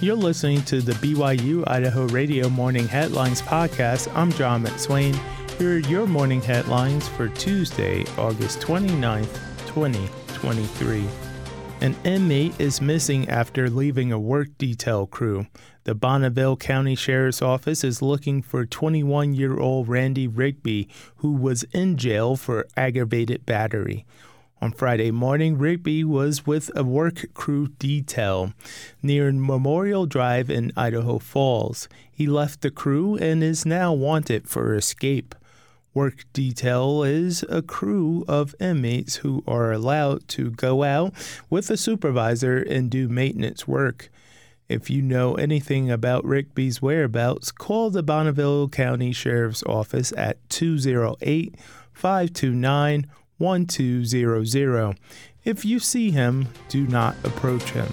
You're listening to the BYU Idaho Radio Morning Headlines Podcast. I'm John McSwain. Here are your morning headlines for Tuesday, August 29th, 2023. An inmate is missing after leaving a work detail crew. The Bonneville County Sheriff's Office is looking for 21 year old Randy Rigby, who was in jail for aggravated battery. On Friday morning, Rigby was with a work crew detail near Memorial Drive in Idaho Falls. He left the crew and is now wanted for escape. Work detail is a crew of inmates who are allowed to go out with a supervisor and do maintenance work. If you know anything about Rigby's whereabouts, call the Bonneville County Sheriff's Office at 208 529 1200. If you see him, do not approach him.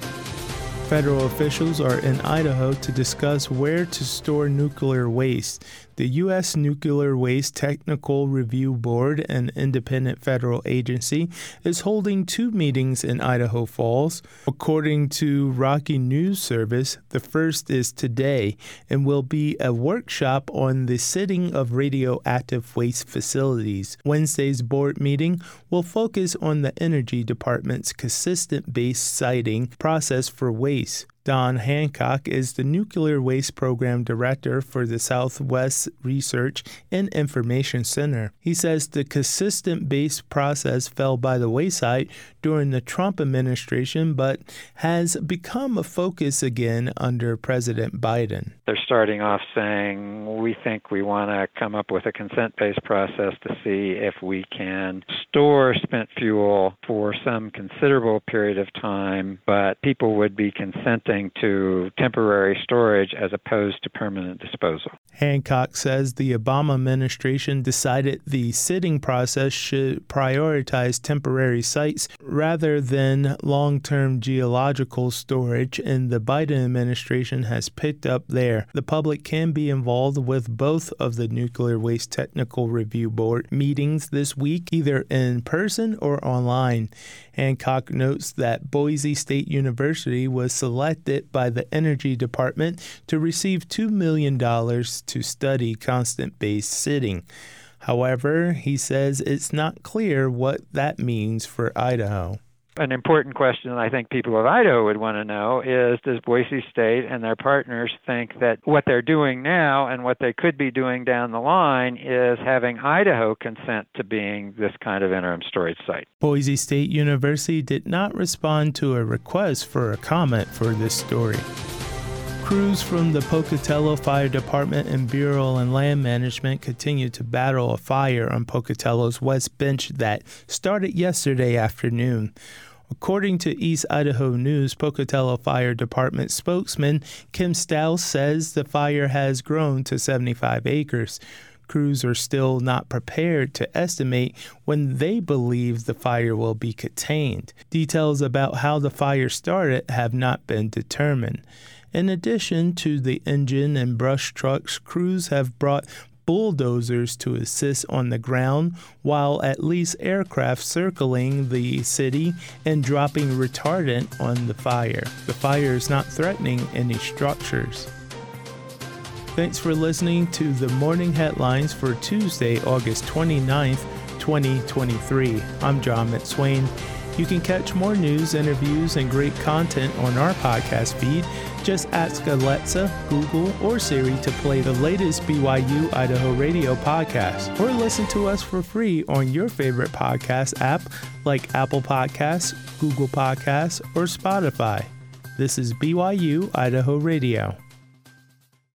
Federal officials are in Idaho to discuss where to store nuclear waste. The U.S. Nuclear Waste Technical Review Board, an independent federal agency, is holding two meetings in Idaho Falls. According to Rocky News Service, the first is today and will be a workshop on the siting of radioactive waste facilities. Wednesday's board meeting will focus on the Energy Department's consistent base siting process for waste. Don Hancock is the Nuclear Waste Program Director for the Southwest Research and Information Center. He says the consistent base process fell by the wayside during the Trump administration, but has become a focus again under President Biden. They're starting off saying, we think we want to come up with a consent based process to see if we can store spent fuel for some considerable period of time, but people would be consenting to temporary storage as opposed to permanent disposal. Hancock says the Obama administration decided the siting process should prioritize temporary sites rather than long term geological storage, and the Biden administration has picked up there. The public can be involved with both of the Nuclear Waste Technical Review Board meetings this week, either in person or online. Hancock notes that Boise State University was selected by the Energy Department to receive $2 million to study constant base siting. However, he says it's not clear what that means for Idaho an important question I think people of Idaho would want to know is does Boise State and their partners think that what they're doing now and what they could be doing down the line is having Idaho consent to being this kind of interim storage site? Boise State University did not respond to a request for a comment for this story. Crews from the Pocatello Fire Department and Bureau and Land Management continue to battle a fire on Pocatello's West Bench that started yesterday afternoon. According to East Idaho News, Pocatello Fire Department spokesman Kim Stouse says the fire has grown to 75 acres. Crews are still not prepared to estimate when they believe the fire will be contained. Details about how the fire started have not been determined. In addition to the engine and brush trucks, crews have brought bulldozers to assist on the ground, while at least aircraft circling the city and dropping retardant on the fire. The fire is not threatening any structures. Thanks for listening to the morning headlines for Tuesday, August 29th, 2023. I'm John McSwain. You can catch more news, interviews, and great content on our podcast feed. Just ask Alexa, Google, or Siri to play the latest BYU Idaho Radio podcast, or listen to us for free on your favorite podcast app like Apple Podcasts, Google Podcasts, or Spotify. This is BYU Idaho Radio.